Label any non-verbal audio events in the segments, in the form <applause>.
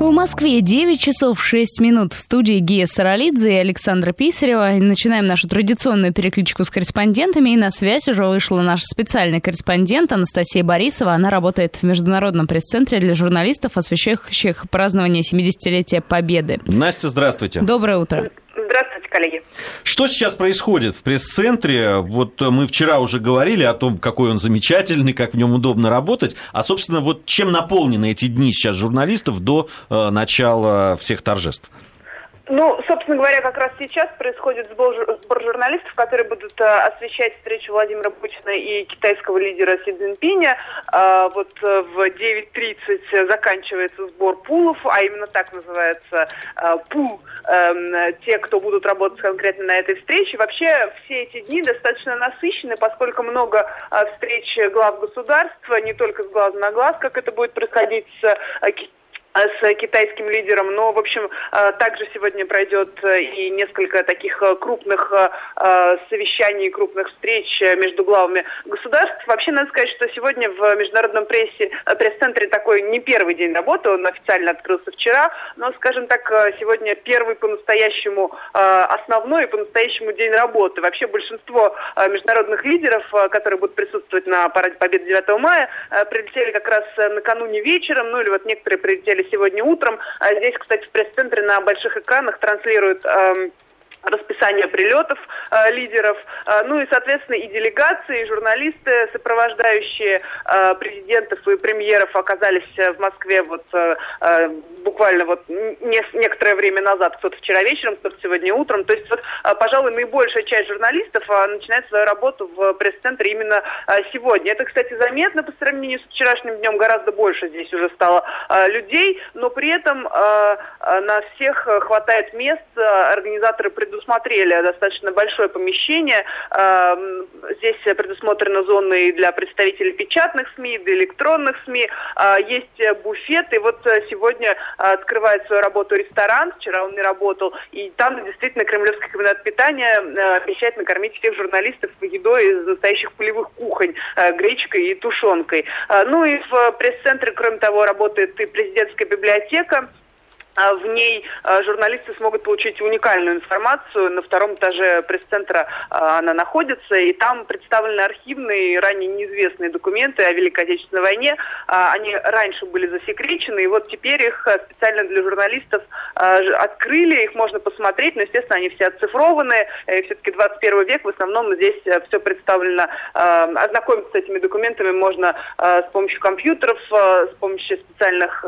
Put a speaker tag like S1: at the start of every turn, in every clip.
S1: В Москве 9 часов 6 минут в студии Гия Саралидзе и Александра Писарева. Начинаем нашу традиционную перекличку с корреспондентами. И на связь уже вышла наша специальный корреспондент Анастасия Борисова. Она работает в Международном пресс-центре для журналистов, освещающих празднование 70-летия Победы.
S2: Настя, здравствуйте.
S1: Доброе утро.
S3: Здравствуйте, коллеги.
S2: Что сейчас происходит в пресс-центре? Вот мы вчера уже говорили о том, какой он замечательный, как в нем удобно работать. А, собственно, вот чем наполнены эти дни сейчас журналистов до э, начала всех торжеств?
S3: Ну, собственно говоря, как раз сейчас происходит сбор, сбор журналистов, которые будут а, освещать встречу Владимира Путина и китайского лидера Си Цзиньпиня. А, вот э, в 9.30 заканчивается сбор пулов, а именно так называется а, пул, а, те, кто будут работать конкретно на этой встрече. Вообще все эти дни достаточно насыщены, поскольку много а, встреч глав государства, не только с глаза на глаз, как это будет происходить с а, с китайским лидером. Но, в общем, э, также сегодня пройдет э, и несколько таких э, крупных совещаний, крупных встреч между главами государств. Вообще, надо сказать, что сегодня в международном прессе, пресс-центре такой не первый день работы, он официально открылся вчера, но, скажем так, сегодня первый по-настоящему основной и по-настоящему день работы. Вообще, большинство международных лидеров, которые будут присутствовать на параде Победы 9 мая, прилетели как раз накануне вечером, ну или вот некоторые прилетели сегодня утром. А здесь, кстати, в пресс-центре на больших экранах транслируют эм, расписание прилетов э, лидеров, э, ну и, соответственно, и делегации, и журналисты, сопровождающие э, президентов и премьеров, оказались в Москве вот э, э, буквально вот не, некоторое время назад, кто-то вчера вечером, кто-то сегодня утром. То есть, вот, э, пожалуй, наибольшая часть журналистов э, начинает свою работу в пресс-центре именно э, сегодня. Это, кстати, заметно по сравнению с вчерашним днем, гораздо больше здесь уже стало э, людей, но при этом э, э на всех хватает мест, организаторы пред предусмотрели достаточно большое помещение. Эм, здесь предусмотрены зоны для представителей печатных СМИ, для электронных СМИ. Э, есть буфет. И вот э, сегодня открывает свою работу ресторан. Вчера он не работал. И там действительно кремлевский комбинат питания э, обещает накормить всех журналистов едой из настоящих полевых кухонь, гречкой и тушенкой. Ну и в пресс-центре, кроме того, работает и президентская библиотека. А в ней а, журналисты смогут получить уникальную информацию. На втором этаже пресс-центра а, она находится, и там представлены архивные, ранее неизвестные документы о Великой Отечественной войне. Они раньше были засекречены, и вот теперь их специально для журналистов открыли, их можно посмотреть, но, естественно, они все оцифрованы, и все-таки 21 век, в основном здесь все представлено. Ознакомиться с этими документами можно с помощью компьютеров, с помощью специальных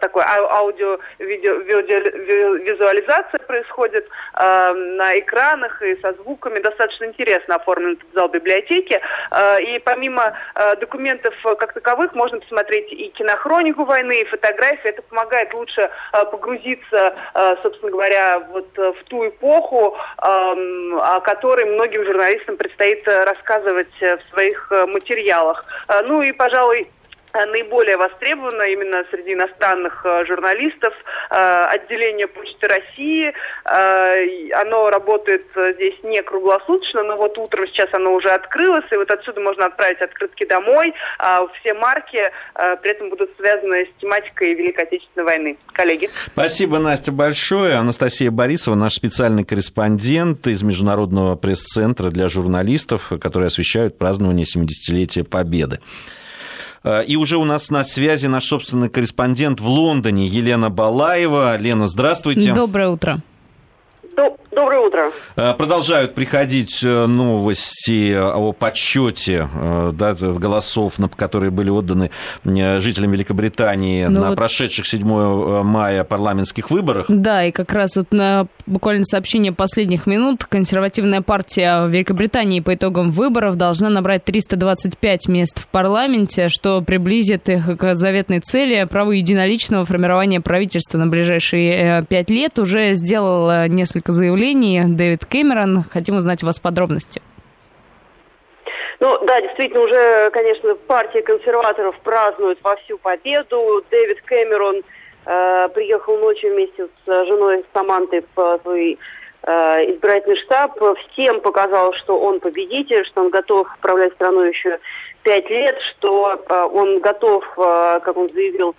S3: такой аудио, видео визуализация происходит э, на экранах и со звуками. Достаточно интересно оформлен этот зал библиотеки. Э, и помимо э, документов как таковых можно посмотреть и кинохронику войны, и фотографии. Это помогает лучше погрузиться, собственно говоря, вот в ту эпоху, э, о которой многим журналистам предстоит рассказывать в своих материалах. Ну и, пожалуй, наиболее востребовано именно среди иностранных э, журналистов э, отделение Почты России. Оно работает здесь не круглосуточно, но вот утром сейчас оно уже открылось, и вот отсюда можно отправить открытки домой. А все марки при этом будут связаны с тематикой Великой Отечественной войны. Коллеги.
S2: Спасибо, Настя, большое. Анастасия Борисова, наш специальный корреспондент из Международного пресс-центра для журналистов, которые освещают празднование 70-летия Победы. Э, и уже у нас на связи наш собственный корреспондент в Лондоне Елена Балаева. Лена, здравствуйте.
S1: Доброе утро.
S3: Доброе утро.
S2: Э, продолжают приходить э, новости о подсчете да, голосов, которые были отданы жителям Великобритании ну на вот... прошедших 7 мая парламентских выборах.
S1: Да, и как раз вот на буквально сообщение последних минут консервативная партия Великобритании по итогам выборов должна набрать 325 мест в парламенте, что приблизит их к заветной цели праву единоличного формирования правительства на ближайшие пять лет. Уже сделал несколько заявлений заявлений Дэвид Кэмерон. Хотим узнать у вас подробности.
S4: Ну да, действительно, уже, конечно, партия консерваторов празднует во всю победу. Дэвид Кэмерон э, приехал ночью вместе с женой Самантой в свой э, избирательный штаб. Всем показал, что он победитель, что он готов управлять страной еще пять лет, что э, он готов, э, как он заявил,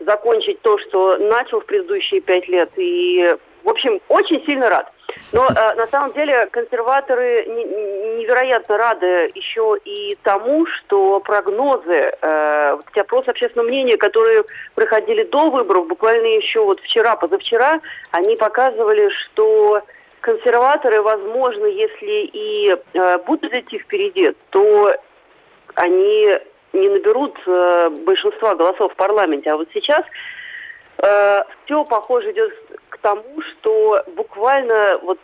S4: закончить то, что начал в предыдущие пять лет. И, в общем, очень сильно рад. Но э, на самом деле консерваторы невероятно рады еще и тому, что прогнозы, э, вот эти опросы общественного мнения, которые проходили до выборов, буквально еще вот вчера, позавчера, они показывали, что консерваторы, возможно, если и э, будут идти впереди, то они не наберут э, большинства голосов в парламенте. А вот сейчас э, все, похоже, идет тому, что буквально вот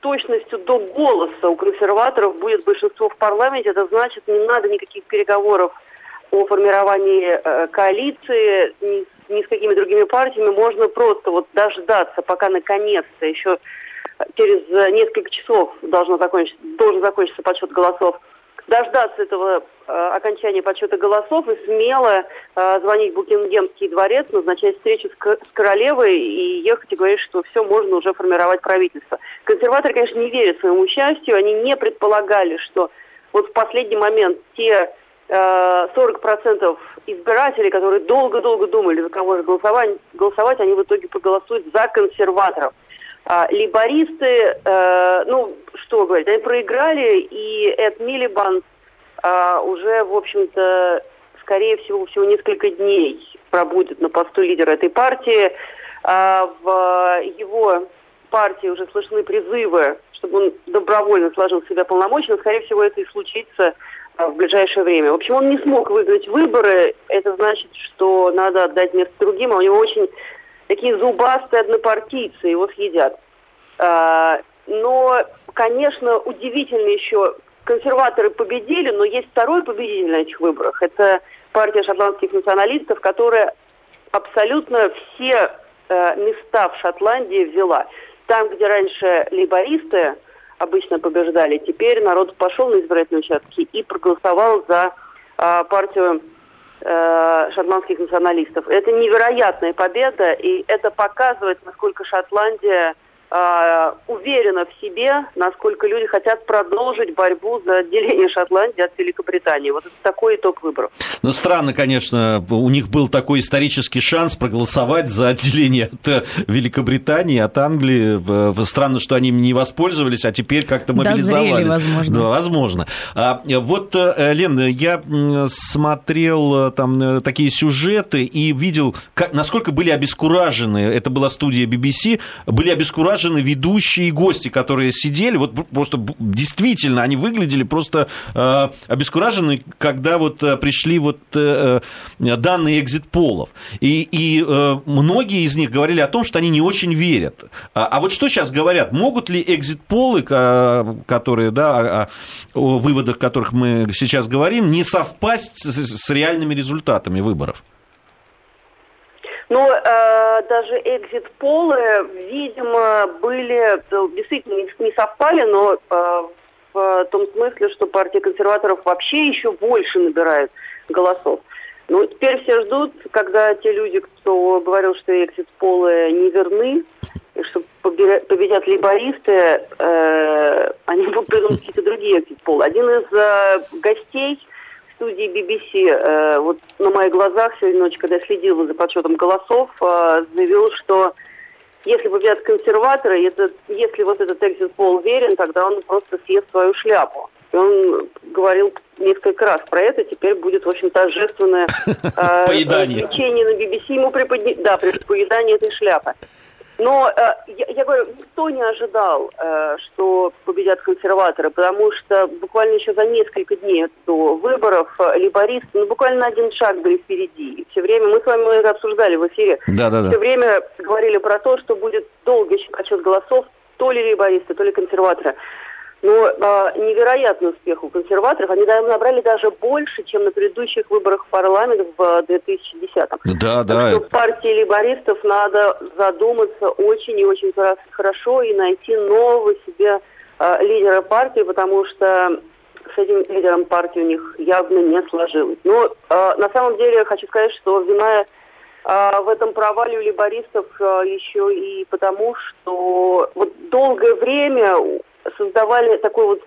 S4: точностью до голоса у консерваторов будет большинство в парламенте. Это значит, не надо никаких переговоров о формировании э, коалиции ни, ни с какими другими партиями. Можно просто вот дождаться, пока наконец-то еще через несколько часов должно закончиться, должен закончиться подсчет голосов дождаться этого э, окончания подсчета голосов и смело э, звонить в Букингемский дворец, назначать встречу с, с королевой и ехать и говорить, что все, можно уже формировать правительство. Консерваторы, конечно, не верят своему счастью, они не предполагали, что вот в последний момент те э, 40% избирателей, которые долго-долго думали, за кого же голосовать, голосовать, они в итоге проголосуют за консерваторов. А, либористы, э, ну, что говорить, они проиграли, и Эд Милибанд а, уже, в общем-то, скорее всего, всего несколько дней пробудет на посту лидера этой партии. А, в его партии уже слышны призывы, чтобы он добровольно сложил в себя полномочия, но, скорее всего, это и случится в ближайшее время. В общем, он не смог выиграть выборы. Это значит, что надо отдать место другим, а у него очень такие зубастые однопартийцы, его съедят. А, но, конечно, удивительно еще, консерваторы победили, но есть второй победитель на этих выборах. Это партия шотландских националистов, которая абсолютно все э, места в Шотландии взяла. Там, где раньше лейбористы обычно побеждали, теперь народ пошел на избирательные участки и проголосовал за э, партию шотландских националистов. Это невероятная победа, и это показывает, насколько Шотландия э, уверена в себе, насколько люди хотят продолжить борьбу за отделение Шотландии от Великобритании. Вот это такой итог выборов.
S2: Ну, странно, конечно, у них был такой исторический шанс проголосовать за отделение от э, Великобритании, от Англии. Странно, что они не воспользовались, а теперь как-то мобилизовались. Дозрели,
S1: возможно.
S2: Да, возможно. А, вот, э, Лен, я смотрел э, там такие сюжеты и видел, как, насколько были обескуражены, это была студия BBC, были обескуражены обескуражены ведущие и гости, которые сидели, вот просто действительно они выглядели просто э, обескуражены, когда вот э, пришли вот э, э, данные экзит-полов. И, и э, многие из них говорили о том, что они не очень верят. А, а вот что сейчас говорят? Могут ли экзит-полы, которые, да, о, о выводах которых мы сейчас говорим, не совпасть с, с реальными результатами выборов?
S4: Но э, даже экзит-полы, видимо, были, э, действительно не совпали, но э, в том смысле, что партия консерваторов вообще еще больше набирает голосов. Ну, теперь все ждут, когда те люди, кто говорил, что экзит-полы не верны, и что победят лейбористы, э, они будут придумать какие-то другие экзит-полы. Один из э, гостей студии BBC, э, вот на моих глазах сегодня ночью, когда я следила за подсчетом голосов, э, заявил, что если победят консерваторы, это, если вот этот экзит пол верен, тогда он просто съест свою шляпу. И он говорил несколько раз про это, теперь будет, в общем, торжественное <laughs>
S2: э, поедание.
S4: на BBC ему преподне... да, при поедании этой шляпы. Но э, я, я говорю, никто не ожидал, э, что победят консерваторы, потому что буквально еще за несколько дней до выборов э, либористы, ну, буквально на один шаг были впереди. И все время, мы с вами это обсуждали в эфире,
S2: да, да, да.
S4: все время говорили про то, что будет долгий отчет голосов, то ли либористы, то ли консерваторы. Но э, невероятный успех у консерваторов. Они набрали даже больше, чем на предыдущих выборах в парламент в 2010-м.
S2: Да, да.
S4: Что в партии либористов надо задуматься очень и очень хорошо и найти нового себе э, лидера партии, потому что с этим лидером партии у них явно не сложилось. Но э, на самом деле хочу сказать, что вина э, в этом провале у либористов э, еще и потому, что вот долгое время создавали такой вот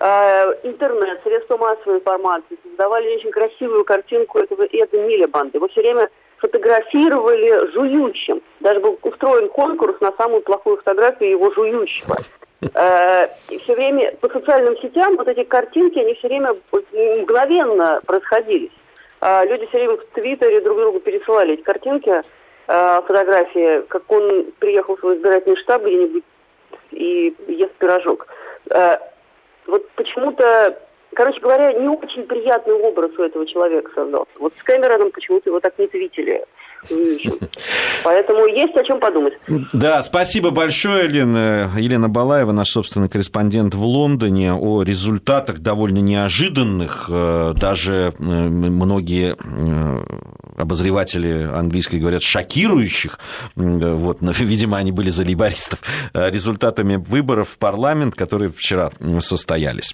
S4: э, интернет, средства массовой информации, создавали очень красивую картинку этого Эда Милибанда. Его все время фотографировали жующим. Даже был устроен конкурс на самую плохую фотографию его жующего. Э, все время по социальным сетям вот эти картинки, они все время мгновенно происходили. Э, люди все время в Твиттере друг другу пересылали эти картинки, э, фотографии, как он приехал в свой избирательный штаб где-нибудь и ест пирожок. Вот почему-то Короче говоря, не очень приятный образ у этого человека создался. Вот с Кэмероном почему-то его так не твитили. Поэтому есть о чем подумать.
S2: Да, спасибо большое, Елена. Елена Балаева, наш собственный корреспондент в Лондоне, о результатах довольно неожиданных. Э, даже э, многие э, обозреватели английские говорят шокирующих. Вот, но, <laughs> видимо, они были за лейбористов. Результатами выборов в парламент, которые вчера состоялись.